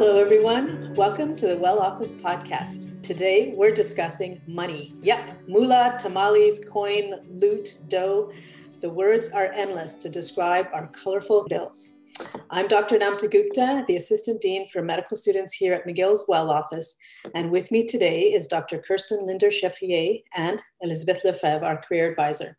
Hello, everyone. Welcome to the Well Office podcast. Today, we're discussing money. Yep, moolah, tamales, coin, loot, dough. The words are endless to describe our colorful bills. I'm Dr. Namta Gupta, the Assistant Dean for Medical Students here at McGill's Well Office. And with me today is Dr. Kirsten Lindner Chevrier and Elizabeth Lefebvre, our career advisor.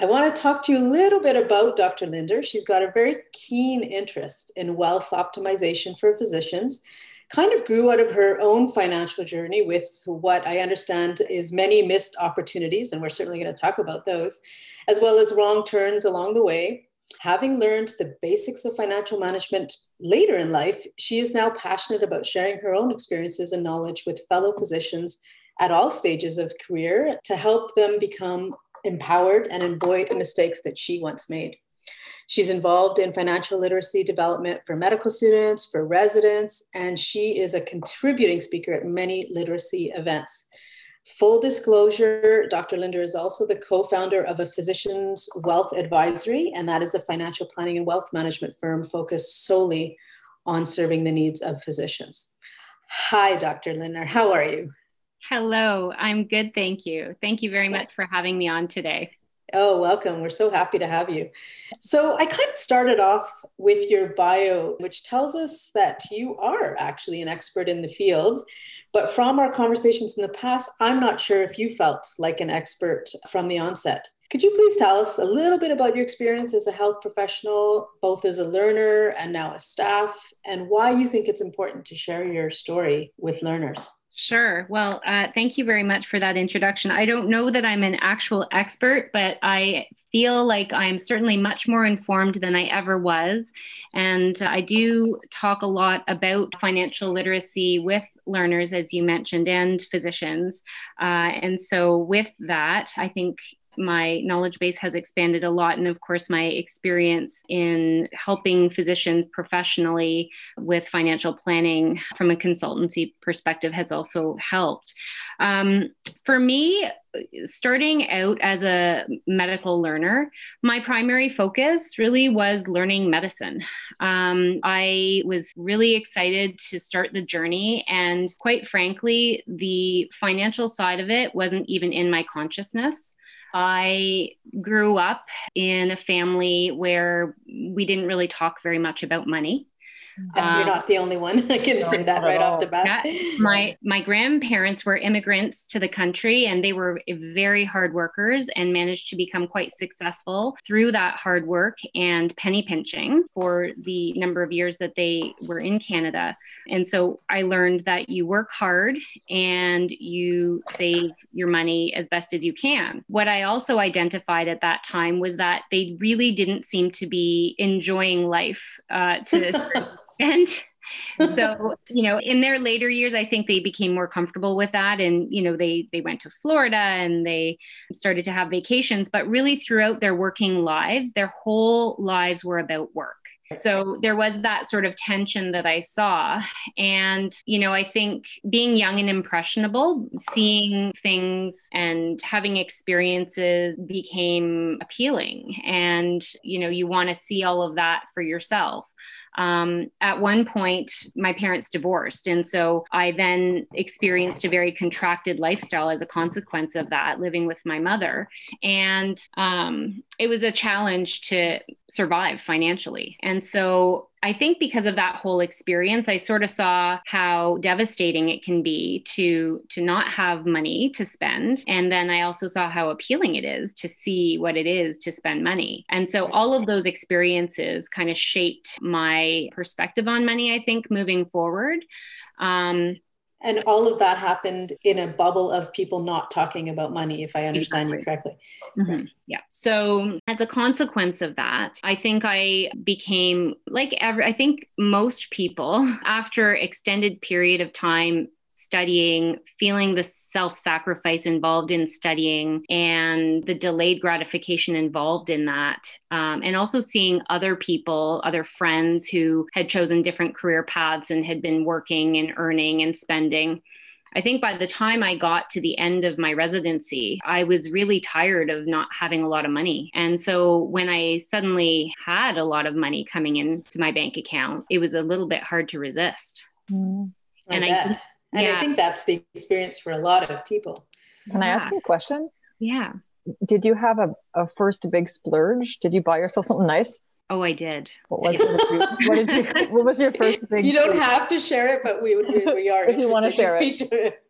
I want to talk to you a little bit about Dr. Lindner. She's got a very keen interest in wealth optimization for physicians. Kind of grew out of her own financial journey with what I understand is many missed opportunities, and we're certainly going to talk about those, as well as wrong turns along the way. Having learned the basics of financial management later in life, she is now passionate about sharing her own experiences and knowledge with fellow physicians at all stages of career to help them become empowered and avoid the mistakes that she once made. She's involved in financial literacy development for medical students, for residents, and she is a contributing speaker at many literacy events. Full disclosure, Dr. Lindner is also the co founder of a physician's wealth advisory, and that is a financial planning and wealth management firm focused solely on serving the needs of physicians. Hi, Dr. Lindner. How are you? Hello, I'm good. Thank you. Thank you very much for having me on today. Oh, welcome. We're so happy to have you. So, I kind of started off with your bio, which tells us that you are actually an expert in the field. But from our conversations in the past, I'm not sure if you felt like an expert from the onset. Could you please tell us a little bit about your experience as a health professional, both as a learner and now as staff, and why you think it's important to share your story with learners? Sure. Well, uh, thank you very much for that introduction. I don't know that I'm an actual expert, but I feel like I'm certainly much more informed than I ever was. And I do talk a lot about financial literacy with learners, as you mentioned, and physicians. Uh, and so, with that, I think my knowledge base has expanded a lot. And of course, my experience in helping physicians professionally with financial planning from a consultancy perspective has also helped. Um, for me, starting out as a medical learner, my primary focus really was learning medicine. Um, I was really excited to start the journey. And quite frankly, the financial side of it wasn't even in my consciousness. I grew up in a family where we didn't really talk very much about money. And you're um, not the only one. I can say that right off the bat. My my grandparents were immigrants to the country, and they were very hard workers and managed to become quite successful through that hard work and penny pinching for the number of years that they were in Canada. And so I learned that you work hard and you save your money as best as you can. What I also identified at that time was that they really didn't seem to be enjoying life uh, to and so you know in their later years i think they became more comfortable with that and you know they they went to florida and they started to have vacations but really throughout their working lives their whole lives were about work so there was that sort of tension that I saw. And, you know, I think being young and impressionable, seeing things and having experiences became appealing. And, you know, you want to see all of that for yourself. Um, at one point, my parents divorced. And so I then experienced a very contracted lifestyle as a consequence of that, living with my mother. And um, it was a challenge to survive financially. And so I think because of that whole experience, I sort of saw how devastating it can be to to not have money to spend, and then I also saw how appealing it is to see what it is to spend money. And so all of those experiences kind of shaped my perspective on money. I think moving forward. Um, and all of that happened in a bubble of people not talking about money, if I understand exactly. you correctly. Mm-hmm. Yeah. So, as a consequence of that, I think I became like every, I think most people, after extended period of time studying, feeling the self sacrifice involved in studying and the delayed gratification involved in that. Um, and also seeing other people, other friends who had chosen different career paths and had been working and earning and spending. I think by the time I got to the end of my residency, I was really tired of not having a lot of money. And so when I suddenly had a lot of money coming into my bank account, it was a little bit hard to resist. Mm. And I, I and yeah. I think that's the experience for a lot of people. Can yeah. I ask you a question? Yeah. Did you have a, a first big splurge? Did you buy yourself something nice? Oh, I did. What was, what, did you, what was your first big? You don't have to share it, but we we, we are. if you want to share it. it.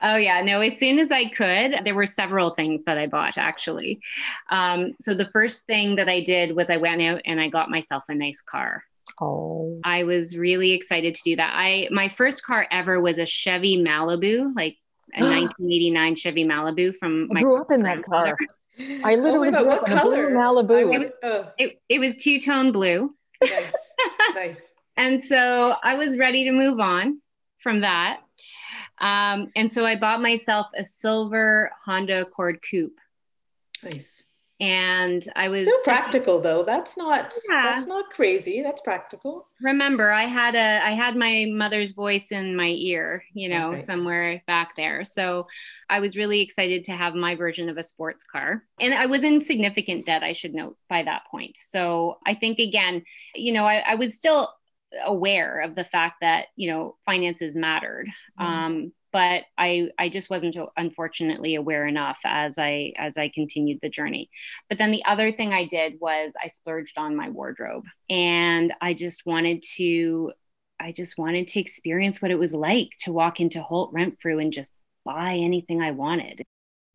Oh yeah, no. As soon as I could, there were several things that I bought actually. Um, so the first thing that I did was I went out and I got myself a nice car. Oh. I was really excited to do that. I my first car ever was a Chevy Malibu, like a 1989 Chevy Malibu from I grew up in that car. I literally oh grew up in a blue Malibu. It, uh, it, it was two tone blue. Nice, nice. And so I was ready to move on from that. Um, and so I bought myself a silver Honda Accord Coupe. Nice and I was still practical though. That's not yeah. that's not crazy. That's practical. Remember, I had a I had my mother's voice in my ear, you know, somewhere back there. So I was really excited to have my version of a sports car. And I was in significant debt, I should note by that point. So I think again, you know, I, I was still aware of the fact that you know finances mattered mm. um, but I I just wasn't unfortunately aware enough as I as I continued the journey. But then the other thing I did was I splurged on my wardrobe and I just wanted to I just wanted to experience what it was like to walk into Holt Renfrew and just buy anything I wanted.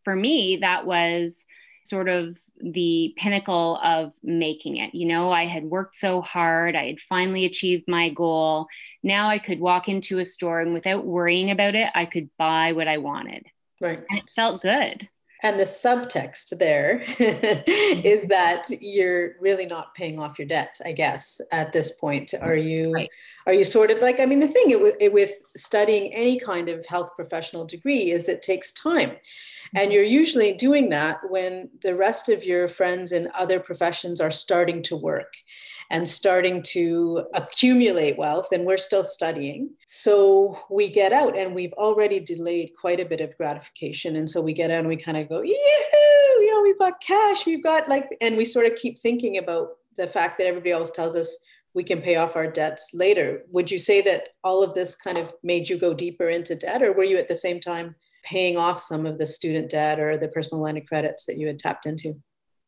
For me that was sort of the pinnacle of making it. You know, I had worked so hard, I had finally achieved my goal. Now I could walk into a store and without worrying about it, I could buy what I wanted. Right. And it felt good. And the subtext there is mm-hmm. that you're really not paying off your debt, I guess, at this point. Are you right. are you sort of like I mean the thing it, it, with studying any kind of health professional degree is it takes time and mm-hmm. you're usually doing that when the rest of your friends in other professions are starting to work and starting to accumulate wealth, and we're still studying. So we get out and we've already delayed quite a bit of gratification. And so we get out and we kind of go, yoo you know, we've got cash, we've got like, and we sort of keep thinking about the fact that everybody always tells us we can pay off our debts later. Would you say that all of this kind of made you go deeper into debt, or were you at the same time paying off some of the student debt or the personal line of credits that you had tapped into?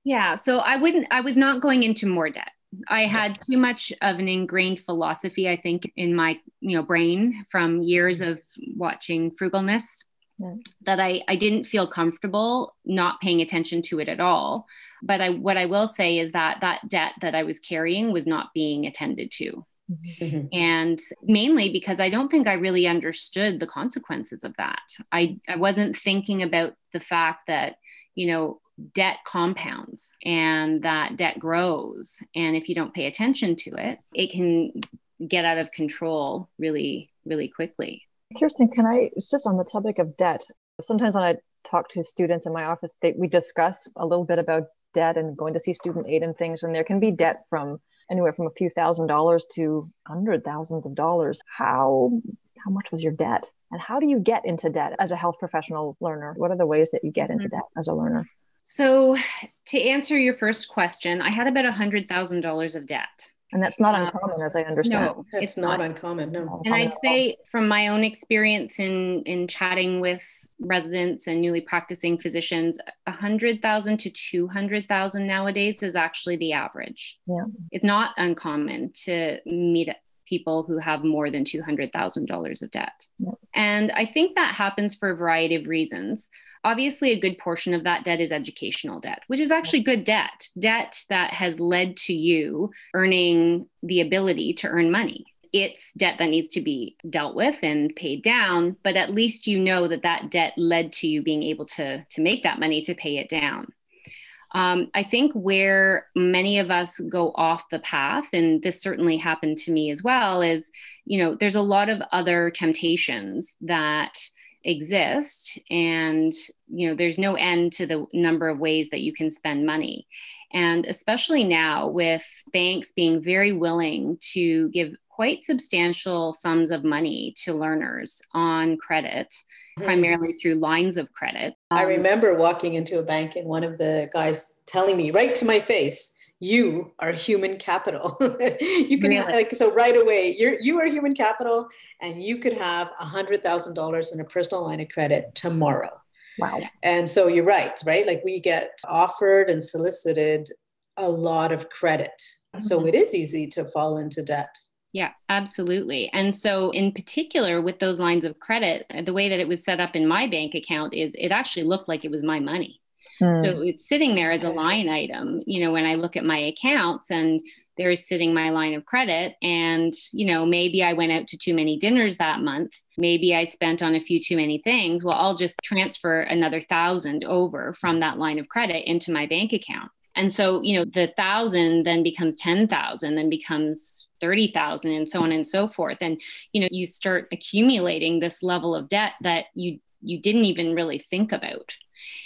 Yeah, so I wouldn't, I was not going into more debt. I had too much of an ingrained philosophy, I think, in my you know brain from years of watching frugalness yeah. that I, I didn't feel comfortable not paying attention to it at all. But I what I will say is that that debt that I was carrying was not being attended to. Mm-hmm. And mainly because I don't think I really understood the consequences of that. I, I wasn't thinking about the fact that, you know, debt compounds and that debt grows. And if you don't pay attention to it, it can get out of control really, really quickly. Kirsten, can I just on the topic of debt? Sometimes when I talk to students in my office, they, we discuss a little bit about debt and going to see student aid and things. And there can be debt from anywhere from a few thousand dollars to hundred thousands of dollars. How how much was your debt? And how do you get into debt as a health professional learner? What are the ways that you get into mm-hmm. debt as a learner? So, to answer your first question, I had about a hundred thousand dollars of debt. And that's not uh, uncommon, as I understand. No, it's not, not uncommon. No. And I'd say, from my own experience in in chatting with residents and newly practicing physicians, a hundred thousand to two hundred thousand nowadays is actually the average. Yeah, it's not uncommon to meet people who have more than $200,000 of debt. Yeah. And I think that happens for a variety of reasons obviously a good portion of that debt is educational debt which is actually good debt debt that has led to you earning the ability to earn money it's debt that needs to be dealt with and paid down but at least you know that that debt led to you being able to to make that money to pay it down um, I think where many of us go off the path, and this certainly happened to me as well, is you know, there's a lot of other temptations that exist and you know there's no end to the number of ways that you can spend money. And especially now with banks being very willing to give quite substantial sums of money to learners on credit mm-hmm. primarily through lines of credit um, i remember walking into a bank and one of the guys telling me right to my face you are human capital. you can really? like so right away you're you are human capital and you could have a hundred thousand dollars in a personal line of credit tomorrow. Wow. And so you're right, right? Like we get offered and solicited a lot of credit. Mm-hmm. So it is easy to fall into debt. Yeah, absolutely. And so, in particular, with those lines of credit, the way that it was set up in my bank account is it actually looked like it was my money. Hmm. So it's sitting there as a line item, you know, when I look at my accounts and there's sitting my line of credit. And, you know, maybe I went out to too many dinners that month. Maybe I spent on a few too many things. Well, I'll just transfer another thousand over from that line of credit into my bank account. And so, you know, the thousand then becomes 10,000, then becomes 30,000 and so on and so forth. And, you know, you start accumulating this level of debt that you you didn't even really think about.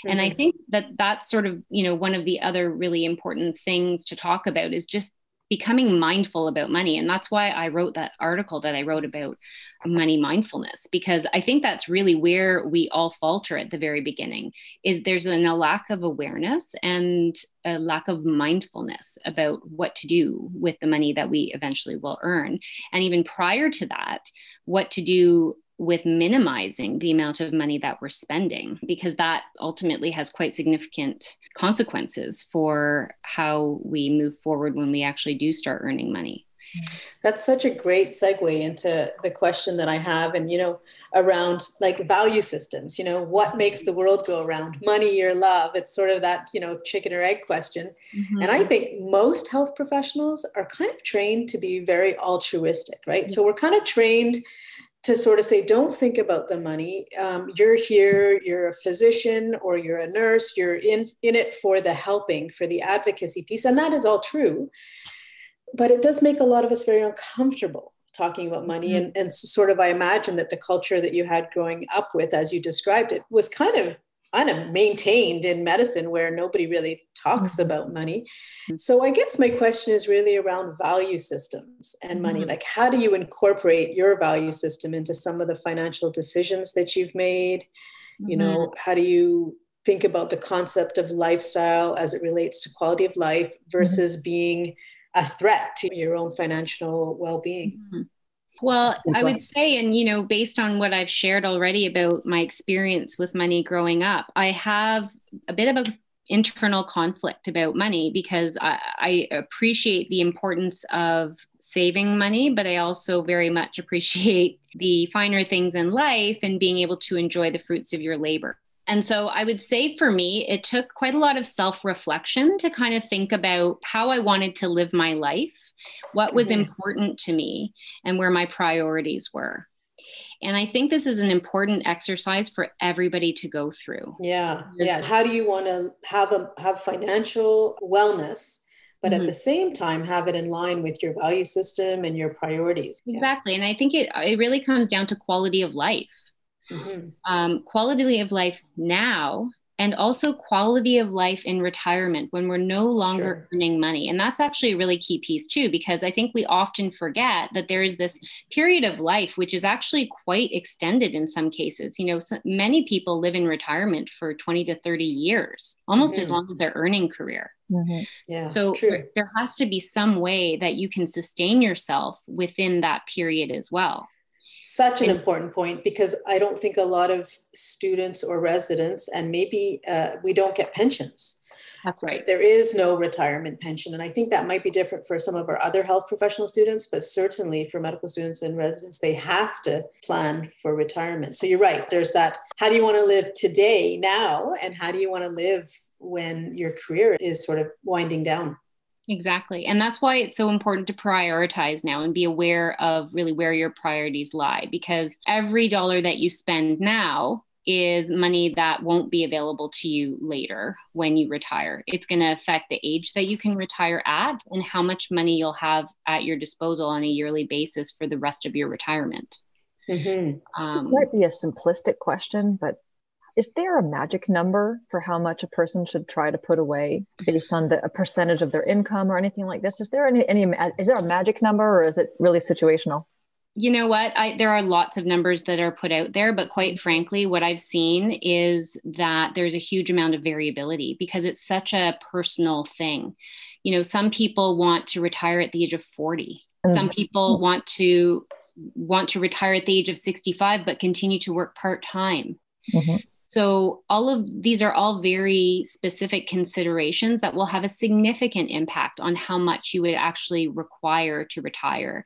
Mm-hmm. And I mm-hmm. think that that's sort of, you know, one of the other really important things to talk about is just becoming mindful about money. And that's why I wrote that article that I wrote about money mindfulness, because I think that's really where we all falter at the very beginning is there's an, a lack of awareness and a lack of mindfulness about what to do with the money that we eventually will earn. And even prior to that, what to do with minimizing the amount of money that we're spending because that ultimately has quite significant consequences for how we move forward when we actually do start earning money. That's such a great segue into the question that I have, and you know, around like value systems. You know, what makes the world go around? Money or love? It's sort of that you know chicken or egg question. Mm-hmm. And I think most health professionals are kind of trained to be very altruistic, right? Mm-hmm. So we're kind of trained to sort of say, don't think about the money. Um, you're here, you're a physician or you're a nurse, you're in, in it for the helping, for the advocacy piece. And that is all true. But it does make a lot of us very uncomfortable talking about money. Mm-hmm. And, and sort of, I imagine that the culture that you had growing up with, as you described it, was kind of kind of maintained in medicine where nobody really talks mm-hmm. about money. Mm-hmm. So I guess my question is really around value systems and money. Mm-hmm. Like how do you incorporate your value system into some of the financial decisions that you've made? You know, mm-hmm. how do you think about the concept of lifestyle as it relates to quality of life mm-hmm. versus being a threat to your own financial well-being? Well, I would say, and you know, based on what I've shared already about my experience with money growing up, I have a bit of a internal conflict about money because I, I, appreciate the importance of saving money, but I also very much appreciate the finer things in life and being able to enjoy the fruits of your labor. And so I would say for me, it took quite a lot of self reflection to kind of think about how I wanted to live my life, what was mm-hmm. important to me, and where my priorities were. And I think this is an important exercise for everybody to go through. Yeah. Yeah. How do you want to have a have financial wellness? but mm-hmm. at the same time have it in line with your value system and your priorities exactly yeah. and i think it, it really comes down to quality of life mm-hmm. um, quality of life now and also quality of life in retirement when we're no longer sure. earning money. And that's actually a really key piece too, because I think we often forget that there is this period of life which is actually quite extended in some cases. You know, so many people live in retirement for 20 to 30 years, almost mm-hmm. as long as their earning career. Mm-hmm. Yeah, so there, there has to be some way that you can sustain yourself within that period as well. Such an important point because I don't think a lot of students or residents, and maybe uh, we don't get pensions. That's right. There is no retirement pension. And I think that might be different for some of our other health professional students, but certainly for medical students and residents, they have to plan for retirement. So you're right. There's that how do you want to live today, now, and how do you want to live when your career is sort of winding down? Exactly. And that's why it's so important to prioritize now and be aware of really where your priorities lie because every dollar that you spend now is money that won't be available to you later when you retire. It's going to affect the age that you can retire at and how much money you'll have at your disposal on a yearly basis for the rest of your retirement. Mm-hmm. Um, this might be a simplistic question, but is there a magic number for how much a person should try to put away based on the a percentage of their income or anything like this? Is there any any is there a magic number or is it really situational? you know what I, there are lots of numbers that are put out there but quite frankly what i've seen is that there's a huge amount of variability because it's such a personal thing you know some people want to retire at the age of 40 mm-hmm. some people want to want to retire at the age of 65 but continue to work part-time mm-hmm. So, all of these are all very specific considerations that will have a significant impact on how much you would actually require to retire.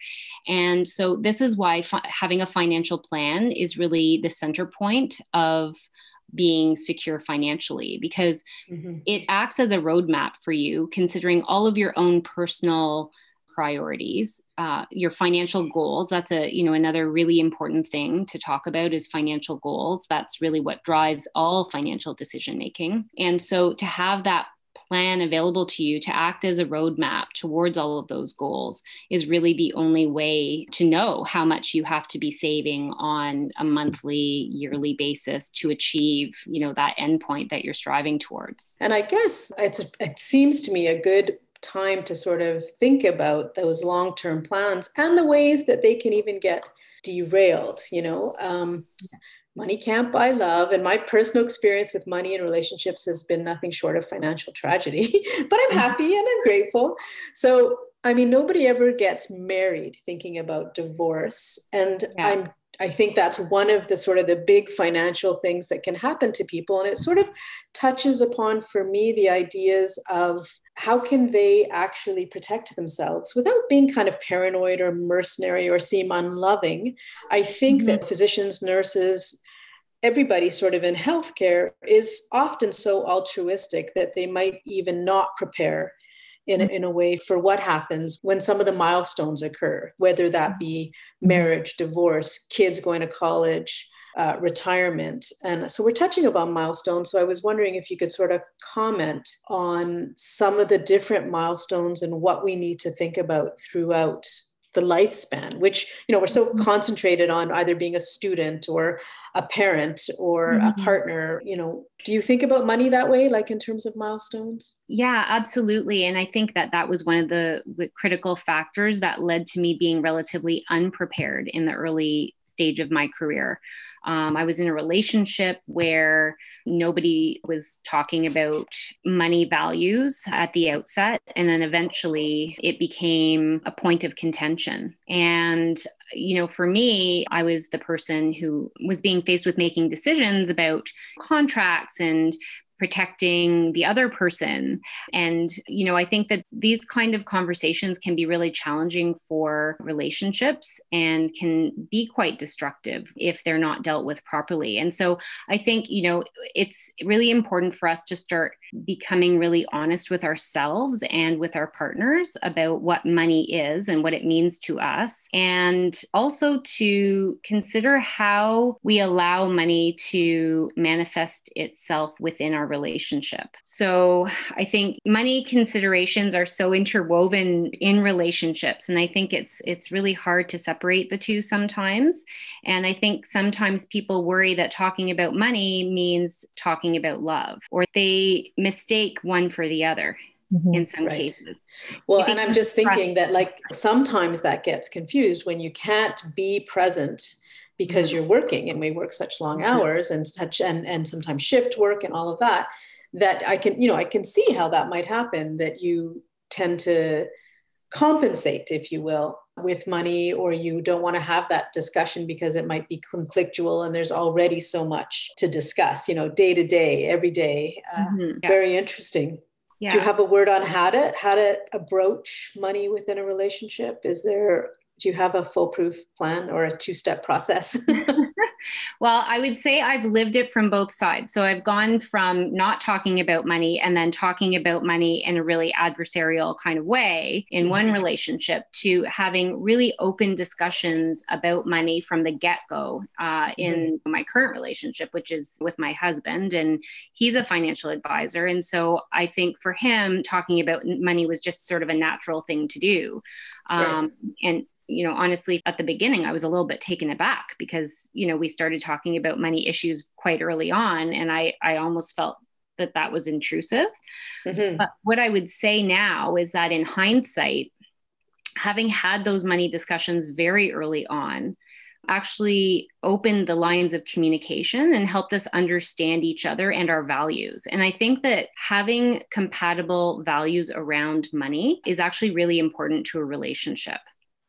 And so, this is why fi- having a financial plan is really the center point of being secure financially because mm-hmm. it acts as a roadmap for you, considering all of your own personal priorities. Uh, your financial goals that's a you know another really important thing to talk about is financial goals. That's really what drives all financial decision making. And so to have that plan available to you to act as a roadmap towards all of those goals is really the only way to know how much you have to be saving on a monthly yearly basis to achieve you know that endpoint that you're striving towards. And i guess it's a, it seems to me a good time to sort of think about those long term plans and the ways that they can even get derailed. You know, um, money can't buy love. And my personal experience with money and relationships has been nothing short of financial tragedy, but I'm mm-hmm. happy and I'm grateful. So, I mean, nobody ever gets married thinking about divorce. And yeah. I'm I think that's one of the sort of the big financial things that can happen to people. And it sort of touches upon, for me, the ideas of how can they actually protect themselves without being kind of paranoid or mercenary or seem unloving? I think mm-hmm. that physicians, nurses, everybody sort of in healthcare is often so altruistic that they might even not prepare in a, mm-hmm. in a way for what happens when some of the milestones occur, whether that be mm-hmm. marriage, divorce, kids going to college, uh, retirement. And so we're touching about milestones. So I was wondering if you could sort of comment on some of the different milestones and what we need to think about throughout the lifespan which you know we're so mm-hmm. concentrated on either being a student or a parent or mm-hmm. a partner you know do you think about money that way like in terms of milestones yeah absolutely and i think that that was one of the critical factors that led to me being relatively unprepared in the early stage of my career um, I was in a relationship where nobody was talking about money values at the outset. And then eventually it became a point of contention. And, you know, for me, I was the person who was being faced with making decisions about contracts and protecting the other person. And you know i think that these kind of conversations can be really challenging for relationships and can be quite destructive if they're not dealt with properly. And so i think you know it's really important for us to start becoming really honest with ourselves and with our partners about what money is and what it means to us and also to consider how we allow money to manifest itself within our relationship. So I think money considerations are so interwoven in relationships and I think it's it's really hard to separate the two sometimes. And I think sometimes people worry that talking about money means talking about love or they mistake one for the other. Mm-hmm. in some right. cases. Well, and I'm just thinking that like sometimes that gets confused when you can't be present because mm-hmm. you're working and we work such long mm-hmm. hours and such and and sometimes shift work and all of that that i can you know i can see how that might happen that you tend to compensate if you will with money or you don't want to have that discussion because it might be conflictual and there's already so much to discuss you know day to day every day uh, mm-hmm. yeah. very interesting yeah. do you have a word on how to how to approach money within a relationship is there do you have a foolproof plan or a two step process? well, I would say I've lived it from both sides. So I've gone from not talking about money and then talking about money in a really adversarial kind of way in one mm-hmm. relationship to having really open discussions about money from the get go uh, in mm-hmm. my current relationship, which is with my husband. And he's a financial advisor. And so I think for him, talking about money was just sort of a natural thing to do. Um, right. And you know, honestly, at the beginning, I was a little bit taken aback because, you know, we started talking about money issues quite early on. And I, I almost felt that that was intrusive. Mm-hmm. But what I would say now is that in hindsight, having had those money discussions very early on actually opened the lines of communication and helped us understand each other and our values. And I think that having compatible values around money is actually really important to a relationship.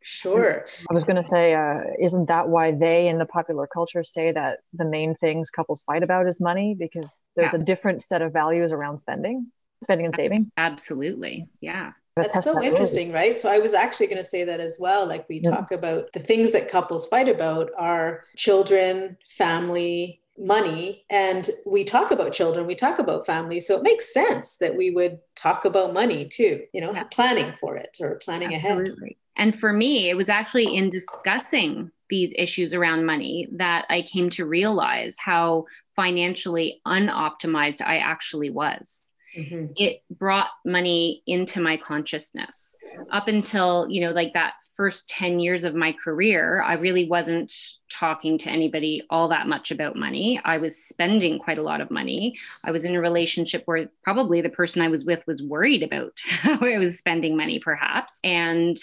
Sure. I was going to say, uh, isn't that why they in the popular culture say that the main things couples fight about is money? Because there's yeah. a different set of values around spending, spending and saving. Absolutely. Yeah. That's so that interesting, really. right? So I was actually going to say that as well. Like we yeah. talk about the things that couples fight about are children, family, money and we talk about children we talk about family so it makes sense that we would talk about money too you know planning for it or planning Absolutely. ahead and for me, it was actually in discussing these issues around money that I came to realize how financially unoptimized I actually was. Mm-hmm. It brought money into my consciousness. Up until, you know, like that first 10 years of my career, I really wasn't talking to anybody all that much about money. I was spending quite a lot of money. I was in a relationship where probably the person I was with was worried about how I was spending money, perhaps. And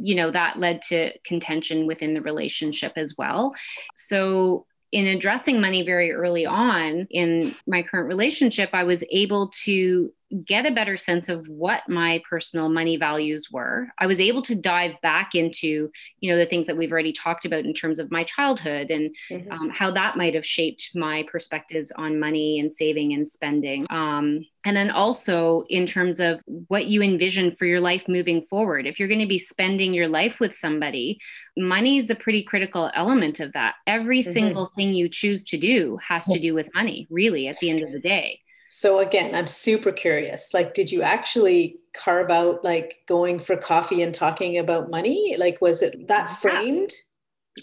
you know that led to contention within the relationship as well. So in addressing money very early on in my current relationship i was able to get a better sense of what my personal money values were. I was able to dive back into you know the things that we've already talked about in terms of my childhood and mm-hmm. um, how that might have shaped my perspectives on money and saving and spending. Um, and then also in terms of what you envision for your life moving forward. If you're going to be spending your life with somebody money is a pretty critical element of that. Every mm-hmm. single thing you choose to do has to do with money really at the end of the day so again, I'm super curious. Like, did you actually carve out like going for coffee and talking about money? Like, was it that framed?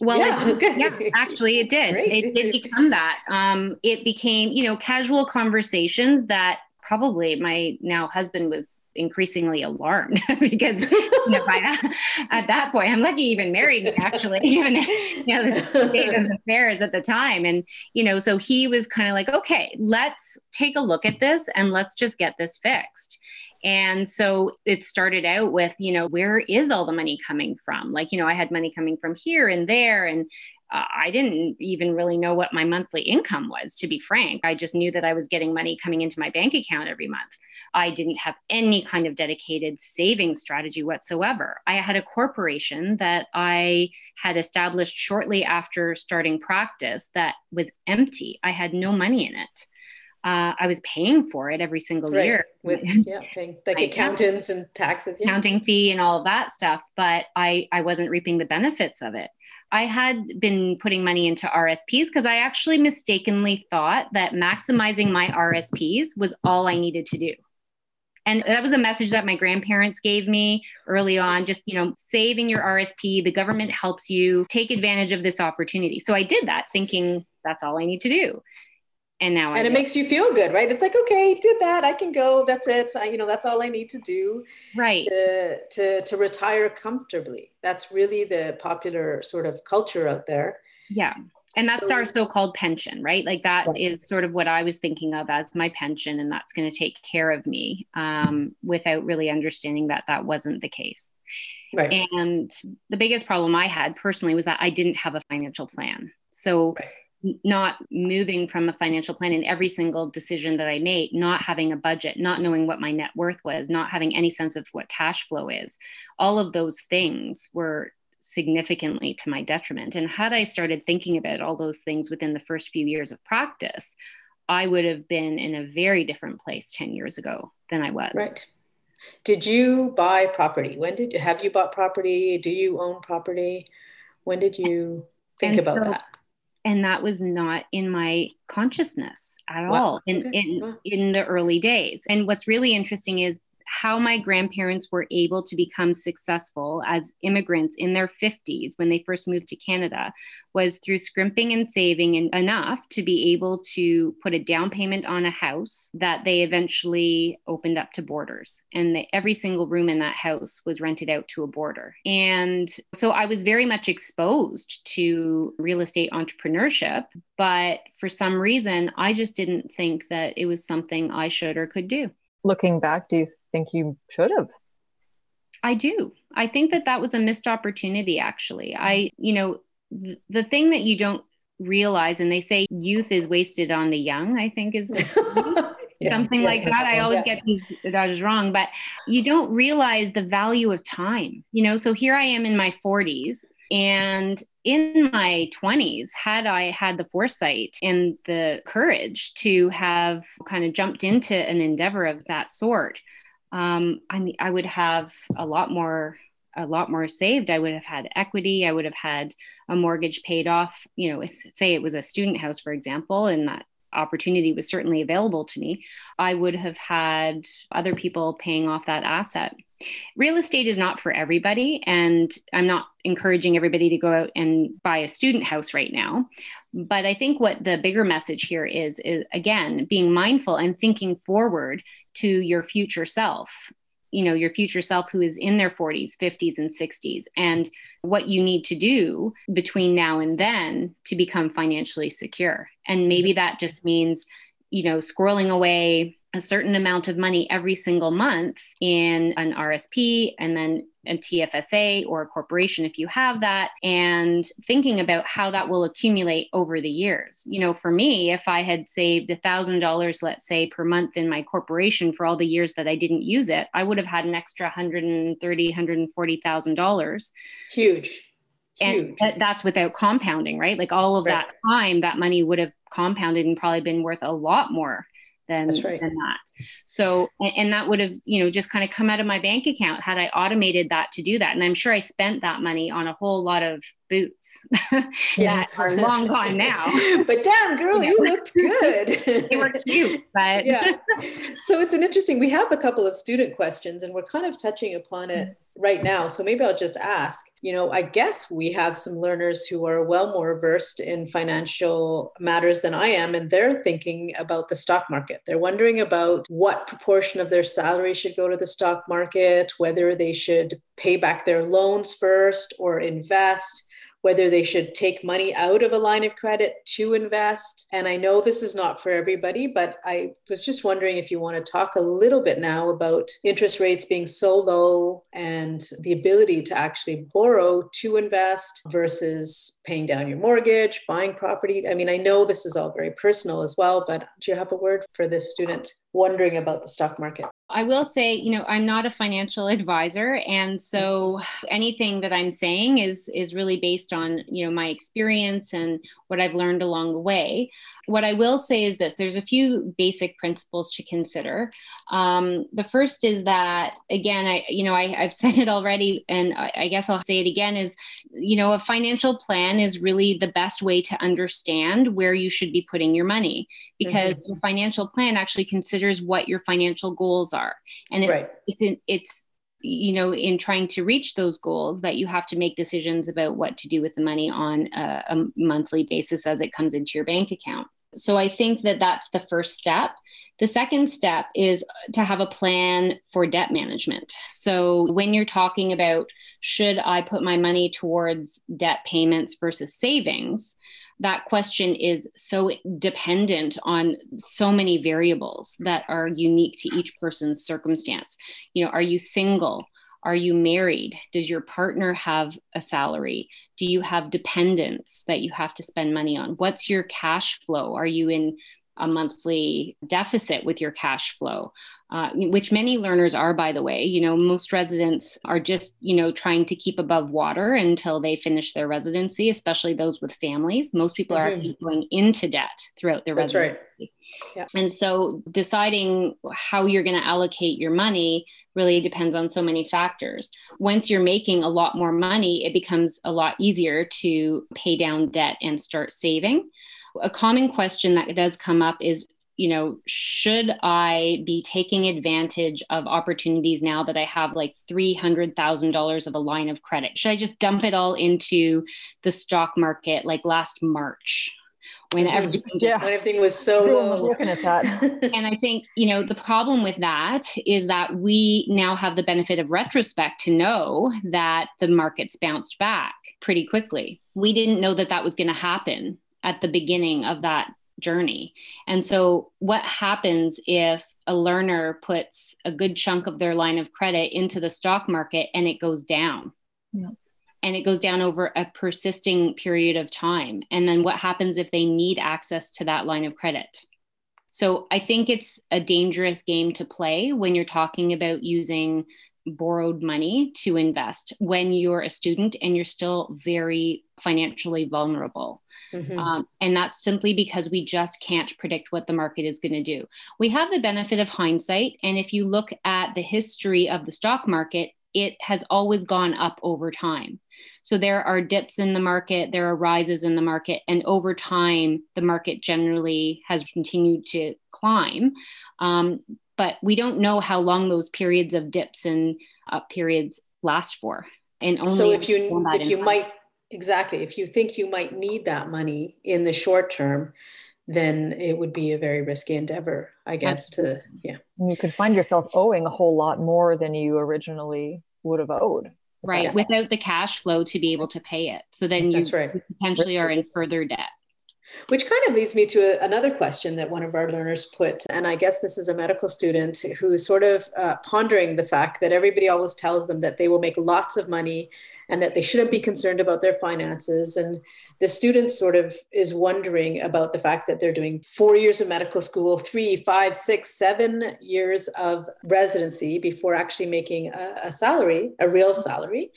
Well, yeah, it, yeah actually, it did. Great. It did become that. Um, it became, you know, casual conversations that probably my now husband was increasingly alarmed because you know, by that, at that point, I'm lucky even married me actually, even you know, the state of affairs at the time. And, you know, so he was kind of like, okay, let's take a look at this and let's just get this fixed. And so it started out with, you know, where is all the money coming from? Like, you know, I had money coming from here and there. And uh, I didn't even really know what my monthly income was, to be frank. I just knew that I was getting money coming into my bank account every month. I didn't have any kind of dedicated saving strategy whatsoever. I had a corporation that I had established shortly after starting practice that was empty. I had no money in it. Uh, I was paying for it every single right. year with yeah, paying like accountants and taxes, yeah. accounting fee and all that stuff. But I I wasn't reaping the benefits of it. I had been putting money into RSPs because I actually mistakenly thought that maximizing my RSPs was all I needed to do. And that was a message that my grandparents gave me early on just, you know, saving your RSP, the government helps you take advantage of this opportunity. So I did that thinking that's all I need to do and now and I it makes you feel good right? It's like okay did that. I can go. That's it. I, you know that's all i need to do right. to, to to retire comfortably. That's really the popular sort of culture out there. Yeah. And that's so, our so-called pension right? Like that right. is sort of what i was thinking of as my pension and that's going to take care of me um, without really understanding that that wasn't the case. Right. And the biggest problem i had personally was that i didn't have a financial plan. So right not moving from a financial plan in every single decision that I made, not having a budget, not knowing what my net worth was, not having any sense of what cash flow is. All of those things were significantly to my detriment. And had I started thinking about all those things within the first few years of practice, I would have been in a very different place 10 years ago than I was. Right. Did you buy property? When did you have you bought property? Do you own property? When did you think and about so, that? And that was not in my consciousness at wow. all in okay. in in the early days and what's really interesting is how my grandparents were able to become successful as immigrants in their 50s when they first moved to Canada was through scrimping and saving and enough to be able to put a down payment on a house that they eventually opened up to boarders. And the, every single room in that house was rented out to a boarder. And so I was very much exposed to real estate entrepreneurship. But for some reason, I just didn't think that it was something I should or could do looking back, do you think you should have? I do. I think that that was a missed opportunity, actually. I, you know, th- the thing that you don't realize, and they say youth is wasted on the young, I think is the yeah. something yes. like that. I always yeah. get these dodges wrong, but you don't realize the value of time, you know? So here I am in my 40s and in my 20s, had I had the foresight and the courage to have kind of jumped into an endeavor of that sort, um, I mean, I would have a lot more a lot more saved. I would have had equity. I would have had a mortgage paid off. You know, say it was a student house, for example, and that opportunity was certainly available to me. I would have had other people paying off that asset. Real estate is not for everybody, and I'm not encouraging everybody to go out and buy a student house right now. But I think what the bigger message here is is again being mindful and thinking forward to your future self you know your future self who is in their 40s 50s and 60s and what you need to do between now and then to become financially secure. And maybe that just means you know squirreling away a certain amount of money every single month in an RSP and then a TFSA or a corporation if you have that, and thinking about how that will accumulate over the years. You know, for me, if I had saved $1,000, let's say, per month in my corporation for all the years that I didn't use it, I would have had an extra $130,000, $140,000. Huge. And that, that's without compounding, right? Like all of right. that time, that money would have compounded and probably been worth a lot more than, right. than that. So, and, that would have, you know, just kind of come out of my bank account had I automated that to do that. And I'm sure I spent that money on a whole lot of boots yeah. that are long gone now. but damn, girl, you looked good. they were cute, but yeah. So it's an interesting. We have a couple of student questions, and we're kind of touching upon it mm-hmm. Right now. So maybe I'll just ask. You know, I guess we have some learners who are well more versed in financial matters than I am, and they're thinking about the stock market. They're wondering about what proportion of their salary should go to the stock market, whether they should pay back their loans first or invest whether they should take money out of a line of credit to invest. And I know this is not for everybody, but I was just wondering if you want to talk a little bit now about interest rates being so low and the ability to actually borrow to invest versus paying down your mortgage, buying property. I mean, I know this is all very personal as well, but do you have a word for this student wondering about the stock market? I will say, you know, I'm not a financial advisor and so anything that I'm saying is is really based on, you know, my experience and what I've learned along the way. What I will say is this, there's a few basic principles to consider. Um, the first is that again, I you know, I, have said it already and I, I guess I'll say it again is, you know, a financial plan is really the best way to understand where you should be putting your money because mm-hmm. your financial plan actually considers what your financial goals are. And it, right. it's, in, it's, you know, in trying to reach those goals, that you have to make decisions about what to do with the money on a, a monthly basis as it comes into your bank account. So I think that that's the first step. The second step is to have a plan for debt management. So when you're talking about should I put my money towards debt payments versus savings, that question is so dependent on so many variables that are unique to each person's circumstance. You know, are you single? Are you married? Does your partner have a salary? Do you have dependents that you have to spend money on? What's your cash flow? Are you in a monthly deficit with your cash flow? uh, which many learners are, by the way. You know, most residents are just, you know, trying to keep above water until they finish their residency, especially those with families. Most people mm-hmm. are actually going into debt throughout their residency. That's residency. Right. Yeah. And so deciding how you're going to allocate your money really depends on so many factors. Once you're making a lot more money, it becomes a lot easier to pay down debt and start saving. A common question that does come up is you know, should I be taking advantage of opportunities now that I have like $300,000 of a line of credit? Should I just dump it all into the stock market like last March? When mm-hmm. everything, yeah. when everything was so low. Looking at that. and I think, you know, the problem with that is that we now have the benefit of retrospect to know that the markets bounced back pretty quickly. We didn't know that that was going to happen at the beginning of that journey. And so, what happens if a learner puts a good chunk of their line of credit into the stock market and it goes down. Yeah. And it goes down over a persisting period of time. And then what happens if they need access to that line of credit? So I think it's a dangerous game to play when you're talking about using borrowed money to invest when you're a student and you're still very financially vulnerable. Mm-hmm. Um, and that's simply because we just can't predict what the market is going to do. We have the benefit of hindsight. And if you look at the history of the stock market, it has always gone up over time. So there are dips in the market, there are rises in the market, and over time, the market generally has continued to climb. Um, but we don't know how long those periods of dips and up periods last for. And only so if you if you might exactly if you think you might need that money in the short term, then it would be a very risky endeavor, I guess. To yeah, you could find yourself owing a whole lot more than you originally would have owed. Right, yeah. without the cash flow to be able to pay it. So then you, right. you potentially are in further debt. Which kind of leads me to a, another question that one of our learners put. And I guess this is a medical student who is sort of uh, pondering the fact that everybody always tells them that they will make lots of money and that they shouldn't be concerned about their finances. And the student sort of is wondering about the fact that they're doing four years of medical school, three, five, six, seven years of residency before actually making a, a salary, a real salary.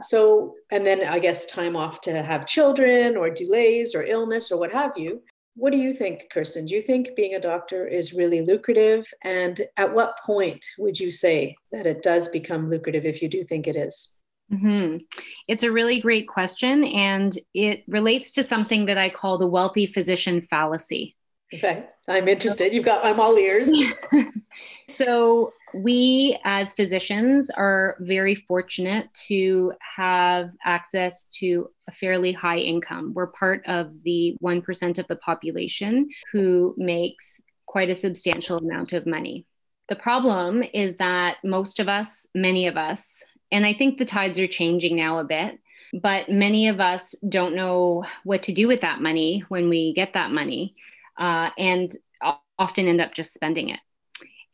So, and then I guess time off to have children or delays or illness or what have you. What do you think, Kirsten? Do you think being a doctor is really lucrative? And at what point would you say that it does become lucrative if you do think it is? Mm-hmm. It's a really great question, and it relates to something that I call the wealthy physician fallacy. Okay, I'm interested. You've got, I'm all ears. so, we as physicians are very fortunate to have access to a fairly high income. We're part of the 1% of the population who makes quite a substantial amount of money. The problem is that most of us, many of us, and I think the tides are changing now a bit, but many of us don't know what to do with that money when we get that money uh, and often end up just spending it.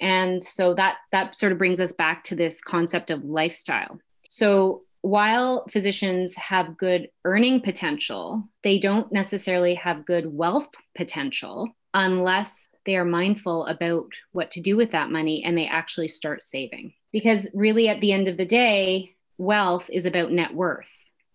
And so that that sort of brings us back to this concept of lifestyle. So while physicians have good earning potential they don't necessarily have good wealth potential unless they are mindful about what to do with that money and they actually start saving because really at the end of the day wealth is about net worth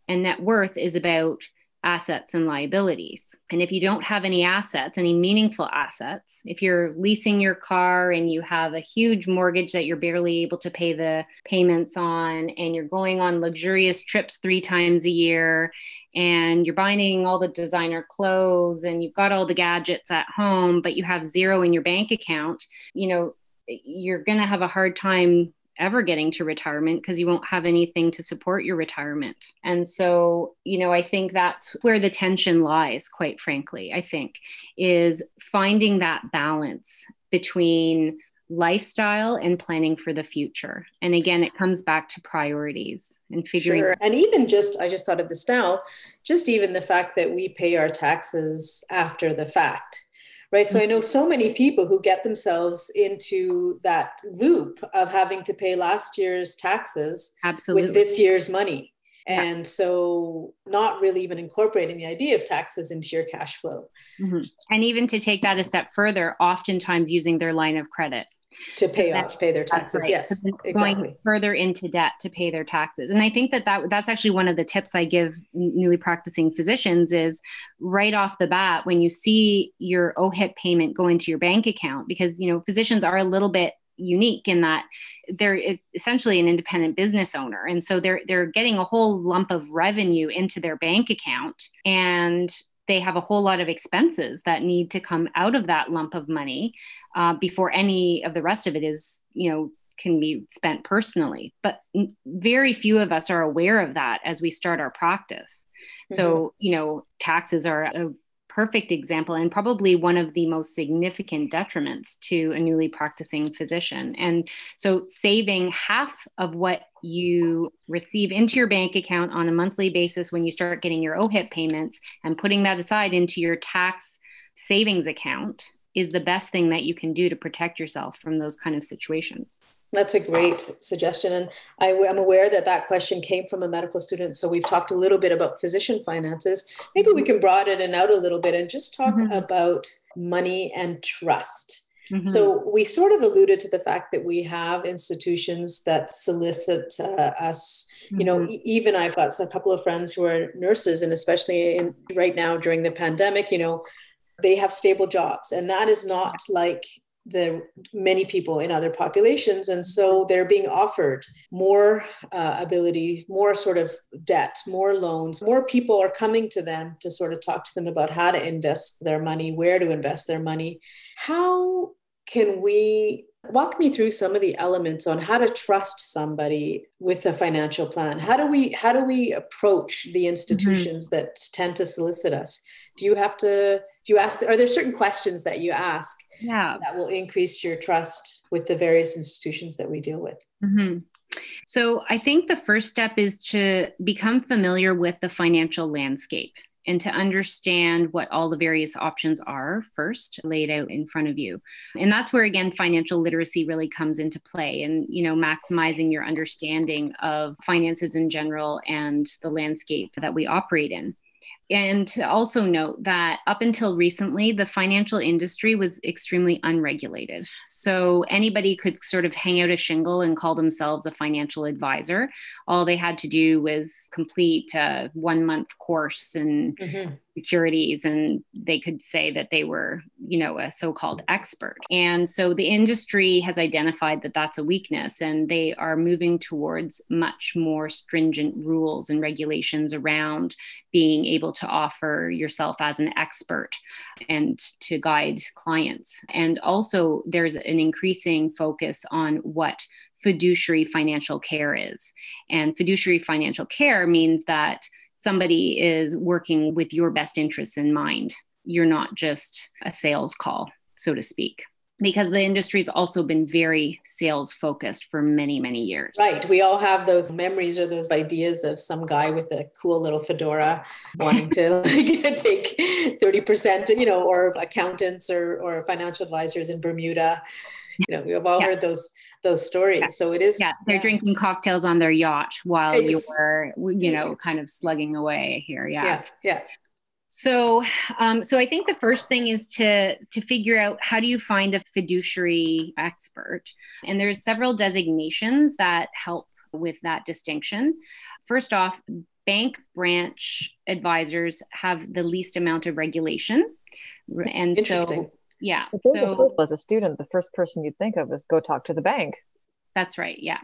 and net worth is about assets and liabilities. And if you don't have any assets, any meaningful assets, if you're leasing your car and you have a huge mortgage that you're barely able to pay the payments on, and you're going on luxurious trips three times a year, and you're buying all the designer clothes, and you've got all the gadgets at home, but you have zero in your bank account, you know, you're going to have a hard time ever getting to retirement because you won't have anything to support your retirement. And so, you know, I think that's where the tension lies, quite frankly, I think, is finding that balance between lifestyle and planning for the future. And again, it comes back to priorities and figuring. Sure. And even just, I just thought of this now, just even the fact that we pay our taxes after the fact right so i know so many people who get themselves into that loop of having to pay last year's taxes Absolutely. with this year's money and yeah. so not really even incorporating the idea of taxes into your cash flow mm-hmm. and even to take that a step further oftentimes using their line of credit to pay so off, pay their taxes. Right. Yes, exactly. Going further into debt to pay their taxes, and I think that, that that's actually one of the tips I give newly practicing physicians is right off the bat when you see your OHIP payment go into your bank account, because you know physicians are a little bit unique in that they're essentially an independent business owner and so they're they're getting a whole lump of revenue into their bank account and they have a whole lot of expenses that need to come out of that lump of money uh, before any of the rest of it is you know can be spent personally but very few of us are aware of that as we start our practice mm-hmm. so you know taxes are a perfect example and probably one of the most significant detriments to a newly practicing physician. And so, saving half of what you receive into your bank account on a monthly basis when you start getting your OHIP payments and putting that aside into your tax savings account is the best thing that you can do to protect yourself from those kind of situations. That's a great suggestion. And I, am aware that that question came from a medical student. So we've talked a little bit about physician finances. Maybe we can broaden it out a little bit and just talk mm-hmm. about money and trust. Mm-hmm. So we sort of alluded to the fact that we have institutions that solicit uh, us. Mm-hmm. You know, mm-hmm. even I've got a couple of friends who are nurses, and especially in right now during the pandemic, you know, they have stable jobs, and that is not like the many people in other populations and so they're being offered more uh, ability more sort of debt more loans more people are coming to them to sort of talk to them about how to invest their money where to invest their money how can we walk me through some of the elements on how to trust somebody with a financial plan how do we how do we approach the mm-hmm. institutions mm-hmm. that tend to solicit us do you have to do you ask are there certain questions that you ask yeah. that will increase your trust with the various institutions that we deal with? Mm-hmm. so i think the first step is to become familiar with the financial landscape and to understand what all the various options are first laid out in front of you. And that's where again financial literacy really comes into play and you know maximizing your understanding of finances in general and the landscape that we operate in and to also note that up until recently, the financial industry was extremely unregulated. So anybody could sort of hang out a shingle and call themselves a financial advisor. All they had to do was complete a one month course and mm-hmm securities and they could say that they were you know a so-called expert. And so the industry has identified that that's a weakness and they are moving towards much more stringent rules and regulations around being able to offer yourself as an expert and to guide clients. And also there's an increasing focus on what fiduciary financial care is. And fiduciary financial care means that somebody is working with your best interests in mind. You're not just a sales call, so to speak. Because the industry has also been very sales focused for many, many years. Right. We all have those memories or those ideas of some guy with a cool little fedora wanting to like, take 30%, you know, or accountants or, or financial advisors in Bermuda. You know, we've all yeah. heard those those stories. Yeah. So it is. Yeah, they're yeah. drinking cocktails on their yacht while you're, you know, kind of slugging away here. Yeah. Yeah. Yeah. So, um, so I think the first thing is to to figure out how do you find a fiduciary expert, and there's several designations that help with that distinction. First off, bank branch advisors have the least amount of regulation, and so yeah. So as a student, the first person you'd think of is go talk to the bank. That's right. Yeah.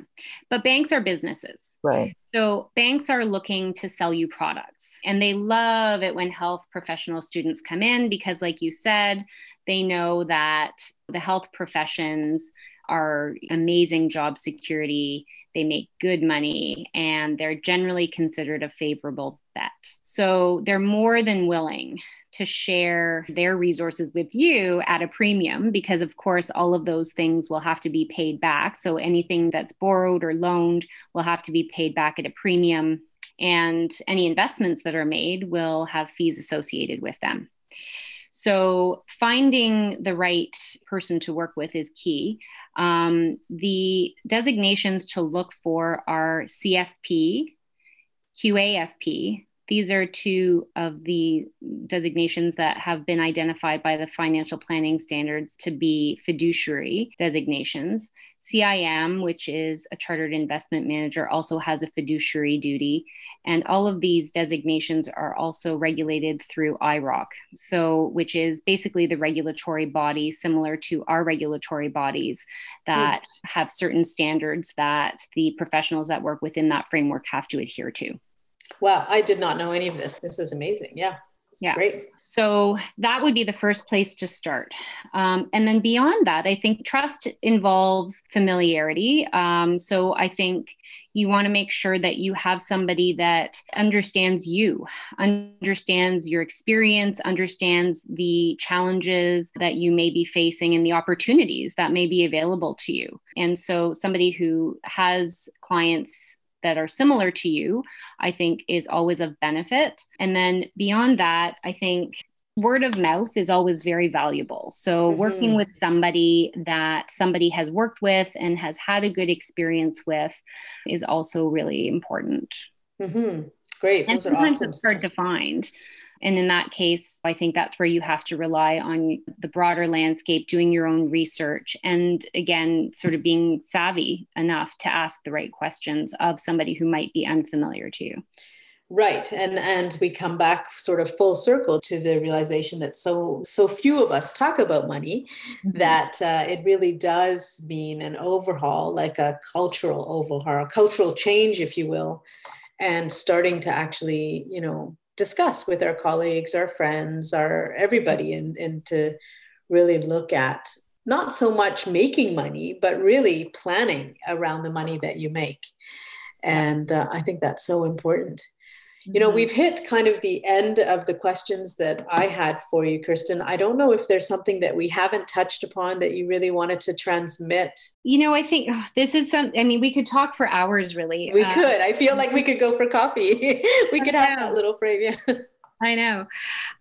But banks are businesses. Right. So banks are looking to sell you products and they love it when health professional students come in because, like you said, they know that the health professions are amazing job security. They make good money and they're generally considered a favorable bet. So they're more than willing to share their resources with you at a premium because, of course, all of those things will have to be paid back. So anything that's borrowed or loaned will have to be paid back at a premium. And any investments that are made will have fees associated with them. So, finding the right person to work with is key. Um, the designations to look for are CFP, QAFP, these are two of the designations that have been identified by the financial planning standards to be fiduciary designations. CIM, which is a chartered investment manager, also has a fiduciary duty. And all of these designations are also regulated through IIROC, so which is basically the regulatory body similar to our regulatory bodies that mm. have certain standards that the professionals that work within that framework have to adhere to. Wow, I did not know any of this. This is amazing. Yeah. Yeah. Great. So that would be the first place to start. Um, and then beyond that, I think trust involves familiarity. Um, so I think you want to make sure that you have somebody that understands you, understands your experience, understands the challenges that you may be facing and the opportunities that may be available to you. And so somebody who has clients that are similar to you, I think is always of benefit. And then beyond that, I think word of mouth is always very valuable. So, mm-hmm. working with somebody that somebody has worked with and has had a good experience with is also really important. Mm-hmm. Great. Those and sometimes awesome it's hard to find. And in that case, I think that's where you have to rely on the broader landscape, doing your own research, and again, sort of being savvy enough to ask the right questions of somebody who might be unfamiliar to you. Right. And and we come back sort of full circle to the realization that so so few of us talk about money mm-hmm. that uh, it really does mean an overhaul, like a cultural overhaul, a cultural change, if you will, and starting to actually, you know, discuss with our colleagues, our friends, our everybody, and, and to really look at not so much making money, but really planning around the money that you make. And uh, I think that's so important. You know, mm-hmm. we've hit kind of the end of the questions that I had for you, Kirsten. I don't know if there's something that we haven't touched upon that you really wanted to transmit. You know, I think oh, this is some, I mean, we could talk for hours, really. We uh, could. I feel like we could go for coffee. we could have that little frame. Yeah. I know.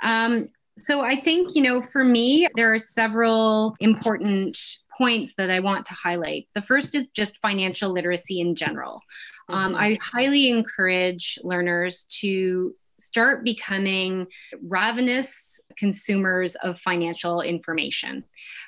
Um, so I think, you know, for me, there are several important points that I want to highlight. The first is just financial literacy in general. Um, mm-hmm. I highly encourage learners to start becoming ravenous consumers of financial information.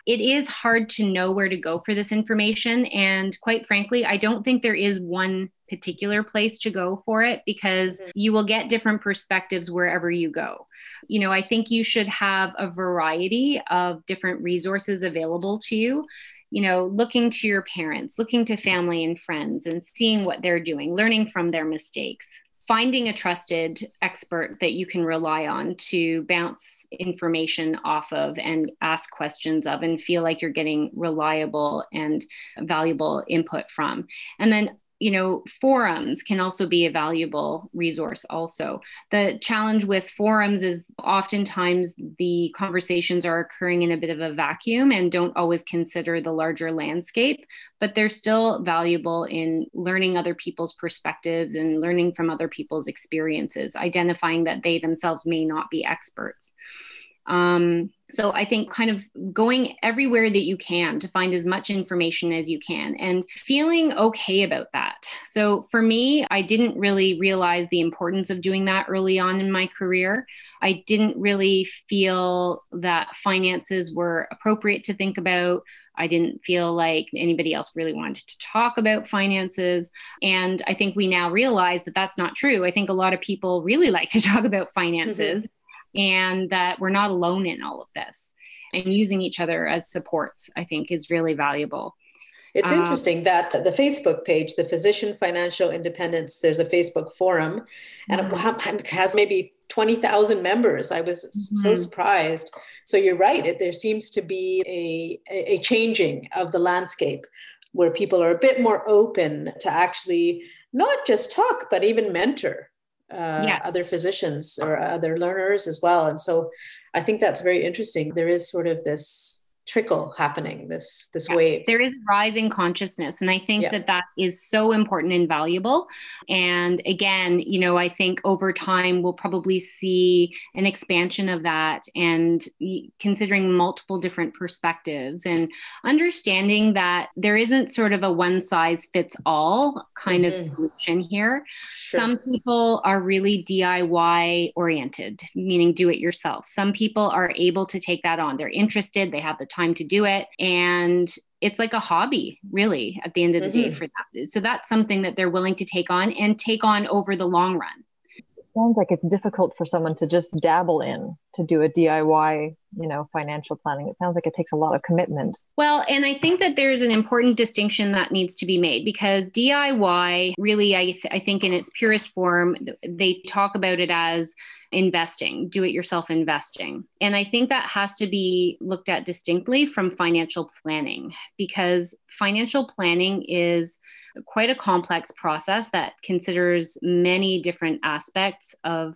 It is hard to know where to go for this information. And quite frankly, I don't think there is one particular place to go for it because mm-hmm. you will get different perspectives wherever you go. You know, I think you should have a variety of different resources available to you you know, looking to your parents, looking to family and friends and seeing what they're doing, learning from their mistakes, finding a trusted expert that you can rely on to bounce information off of and ask questions of and feel like you're getting reliable and valuable input from. And then you know forums can also be a valuable resource also. The challenge with forums is oftentimes the conversations are occurring in a bit of a vacuum and don't always consider the larger landscape but they're still valuable in learning other people's perspectives and learning from other people's experiences identifying that they themselves may not be experts. Um, so I think kind of going everywhere that you can to find as much information as you can and feeling okay about that. So for me, I didn't really realize the importance of doing that early on in my career. I didn't really feel that finances were appropriate to think about. I didn't feel like anybody else really wanted to talk about finances. And I think we now realize that that's not true. I think a lot of people really like to talk about finances. Mm-hmm and that we're not alone in all of this. And using each other as supports, I think, is really valuable. It's um, interesting that the Facebook page, the Physician Financial Independence, there's a Facebook forum and mm-hmm. it has maybe 20,000 members. I was mm-hmm. so surprised. So you're right. It, there seems to be a, a changing of the landscape where people are a bit more open to actually not just talk, but even mentor uh, yes. other physicians or other learners as well. And so I think that's very interesting. There is sort of this trickle happening this this yeah, wave. There is rising consciousness and i think yeah. that that is so important and valuable. And again you know i think over time we'll probably see an expansion of that and considering multiple different perspectives and understanding that there isn't sort of a one size fits all kind mm-hmm. of solution here. Sure. some people are really diy oriented meaning do it yourself. Some people are able to take that on. They're interested. They have the time to do it. And it's like a hobby, really, at the end of the mm-hmm. day for that. So that's something that they're willing to take on and take on over the long run. Sounds like it's difficult for someone to just dabble in to do a DIY, you know, financial planning. It sounds like it takes a lot of commitment. Well, and I think that there's an important distinction that needs to be made because DIY really, I, th- I think in its purest form, they talk about it as investing, do it yourself investing. And I think that has to be looked at distinctly from financial planning because financial planning is quite a complex process that considers many different aspects of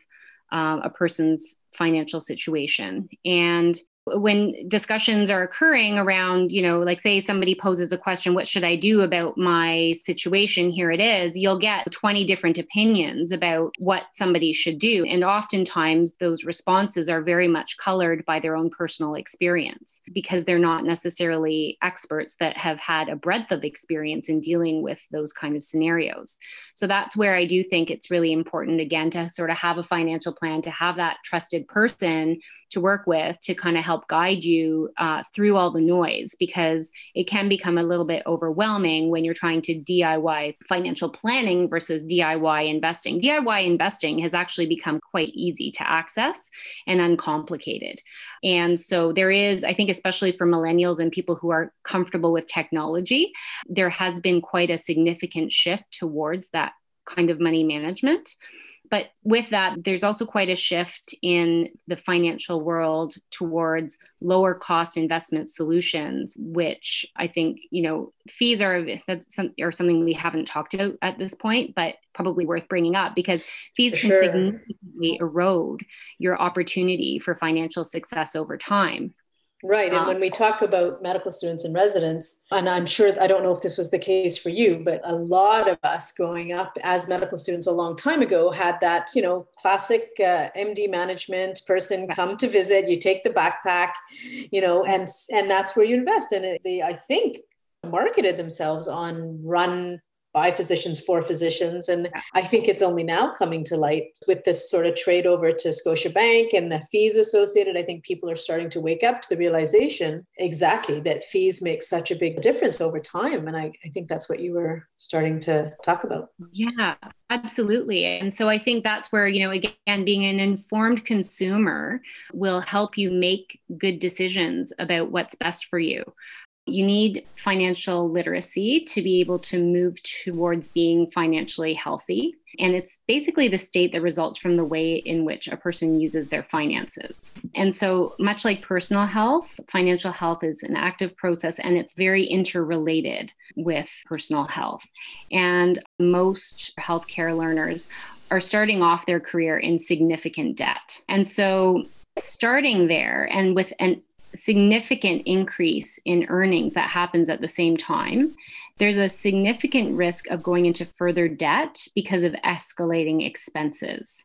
um, a person's financial situation. And when discussions are occurring around, you know, like say somebody poses a question, what should I do about my situation? Here it is. You'll get 20 different opinions about what somebody should do. And oftentimes those responses are very much colored by their own personal experience because they're not necessarily experts that have had a breadth of experience in dealing with those kind of scenarios. So that's where I do think it's really important, again, to sort of have a financial plan, to have that trusted person to work with to kind of help guide you uh, through all the noise because it can become a little bit overwhelming when you're trying to DIY financial planning versus DIY investing. DIY investing has actually become quite easy to access and uncomplicated. And so there is, I think, especially for millennials and people who are comfortable with technology, there has been quite a significant shift towards that kind of money management. But with that, there's also quite a shift in the financial world towards lower cost investment solutions, which I think, you know, fees are, are something we haven't talked about at this point, but probably worth bringing up because fees can sure. significantly erode your opportunity for financial success over time. Right. And when we talk about medical students and residents, and I'm sure, I don't know if this was the case for you, but a lot of us growing up as medical students a long time ago had that, you know, classic uh, MD management person come to visit, you take the backpack, you know, and, and that's where you invest. And they, I think, marketed themselves on run by physicians for physicians. And I think it's only now coming to light with this sort of trade over to Scotiabank and the fees associated. I think people are starting to wake up to the realization exactly that fees make such a big difference over time. And I, I think that's what you were starting to talk about. Yeah, absolutely. And so I think that's where, you know, again, being an informed consumer will help you make good decisions about what's best for you. You need financial literacy to be able to move towards being financially healthy. And it's basically the state that results from the way in which a person uses their finances. And so, much like personal health, financial health is an active process and it's very interrelated with personal health. And most healthcare learners are starting off their career in significant debt. And so, starting there and with an significant increase in earnings that happens at the same time, there's a significant risk of going into further debt because of escalating expenses.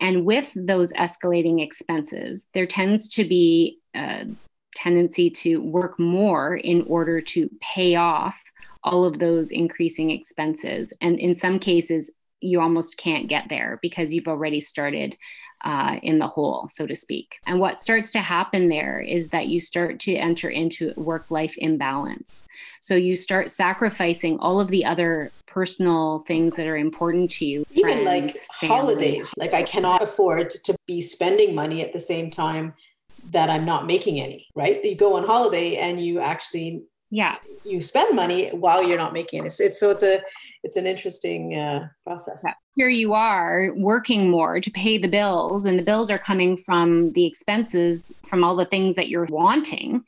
And with those escalating expenses, there tends to be a tendency to work more in order to pay off all of those increasing expenses. And in some cases, you almost can't get there because you've already started uh, in the hole, so to speak. And what starts to happen there is that you start to enter into work life imbalance. So you start sacrificing all of the other personal things that are important to you. Even friends, like family. holidays. Like I cannot afford to be spending money at the same time that I'm not making any, right? You go on holiday and you actually yeah. You spend money while you're not making it. It's, it's so it's a it's an interesting uh, process. Yeah. here you are working more to pay the bills and the bills are coming from the expenses from all the things that you're wanting.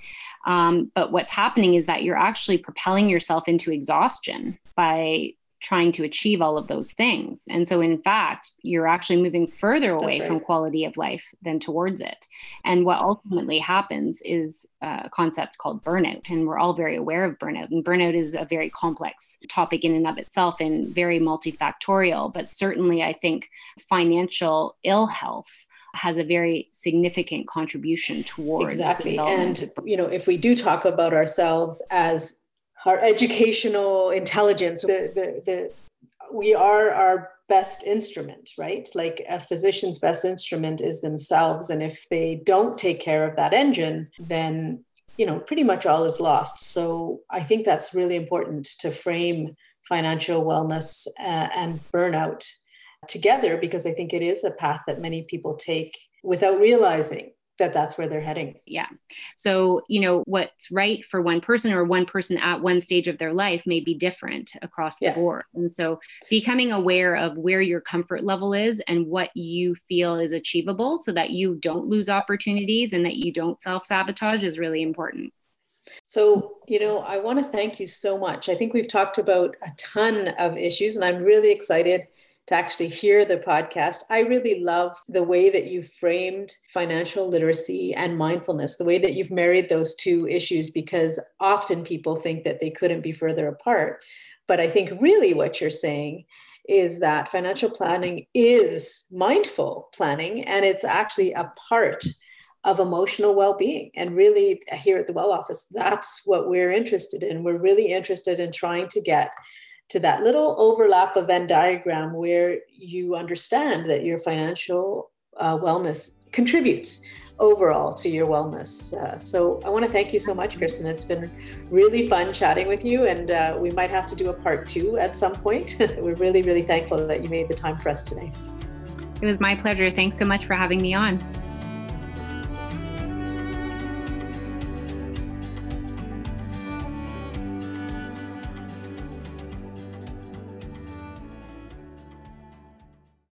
Um, but what's happening is that you're actually propelling yourself into exhaustion by trying to achieve all of those things. And so, in fact, you're actually moving further away right. from quality of life than towards it. And what ultimately happens is a concept called burnout. And we're all very aware of burnout. And burnout is a very complex topic in and of itself and very multifactorial. But certainly, I think financial ill health has a very significant contribution towards exactly and you know if we do talk about ourselves as our educational intelligence the, the, the we are our best instrument right? Like a physician's best instrument is themselves and if they don't take care of that engine then you know pretty much all is lost. So i think that's really important to frame financial wellness uh, and burnout together because i think it is a path that many people take without realizing that that's where they're heading. Yeah. So, you know, what's right for one person or one person at one stage of their life may be different across the yeah. board. And so, becoming aware of where your comfort level is and what you feel is achievable so that you don't lose opportunities and that you don't self sabotage is really important. So, you know, I want to thank you so much. I think we've talked about a ton of issues, and I'm really excited to actually hear the podcast. I really love the way that you framed financial literacy and mindfulness, the way that you've married those two issues, because often people think that they couldn't be further apart. But I think really what you're saying is that financial planning is mindful planning and it's actually a part of emotional well-being and really here at the well office that's what we're interested in we're really interested in trying to get to that little overlap of venn diagram where you understand that your financial uh, wellness contributes overall to your wellness. Uh, so I want to thank you so much, Kristen. It's been really fun chatting with you, and uh, we might have to do a part two at some point. We're really, really thankful that you made the time for us today. It was my pleasure. Thanks so much for having me on.